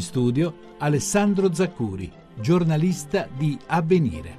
In studio Alessandro Zaccuri giornalista di Avvenire.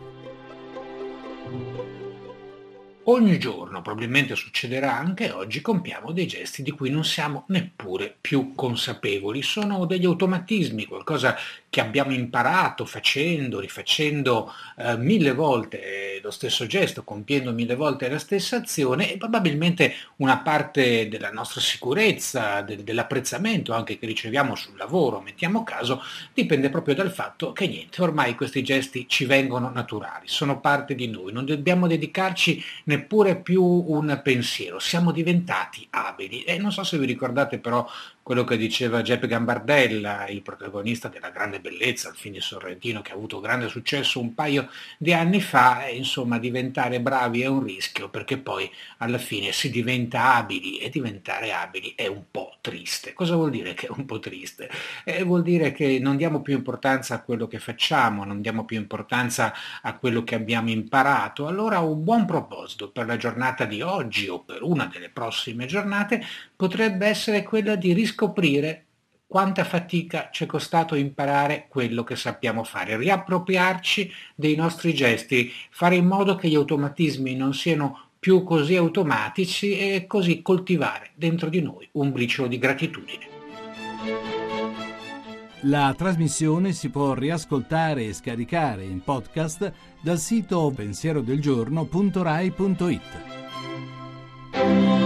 Ogni giorno, probabilmente succederà anche oggi, compiamo dei gesti di cui non siamo neppure più consapevoli. Sono degli automatismi, qualcosa che abbiamo imparato facendo, rifacendo eh, mille volte lo stesso gesto, compiendo mille volte la stessa azione e probabilmente una parte della nostra sicurezza, del, dell'apprezzamento anche che riceviamo sul lavoro, mettiamo caso, dipende proprio dal fatto che niente, ormai questi gesti ci vengono naturali, sono parte di noi, non dobbiamo dedicarci neppure più un pensiero, siamo diventati abili. E non so se vi ricordate però quello che diceva Giuseppe Gambardella, il protagonista della grande bellezza, il film di Sorrentino che ha avuto grande successo un paio di anni fa, insomma diventare bravi è un rischio perché poi alla fine si diventa abili e diventare abili è un po' triste. Cosa vuol dire che è un po' triste? Eh, vuol dire che non diamo più importanza a quello che facciamo, non diamo più importanza a quello che abbiamo imparato. Allora un buon proposito per la giornata di oggi o per una delle prossime giornate potrebbe essere quella di riscoprire quanta fatica ci è costato imparare quello che sappiamo fare, riappropriarci dei nostri gesti, fare in modo che gli automatismi non siano più così automatici e così coltivare dentro di noi un briciolo di gratitudine. La trasmissione si può riascoltare e scaricare in podcast dal sito pensierodelgiorno.rai.it.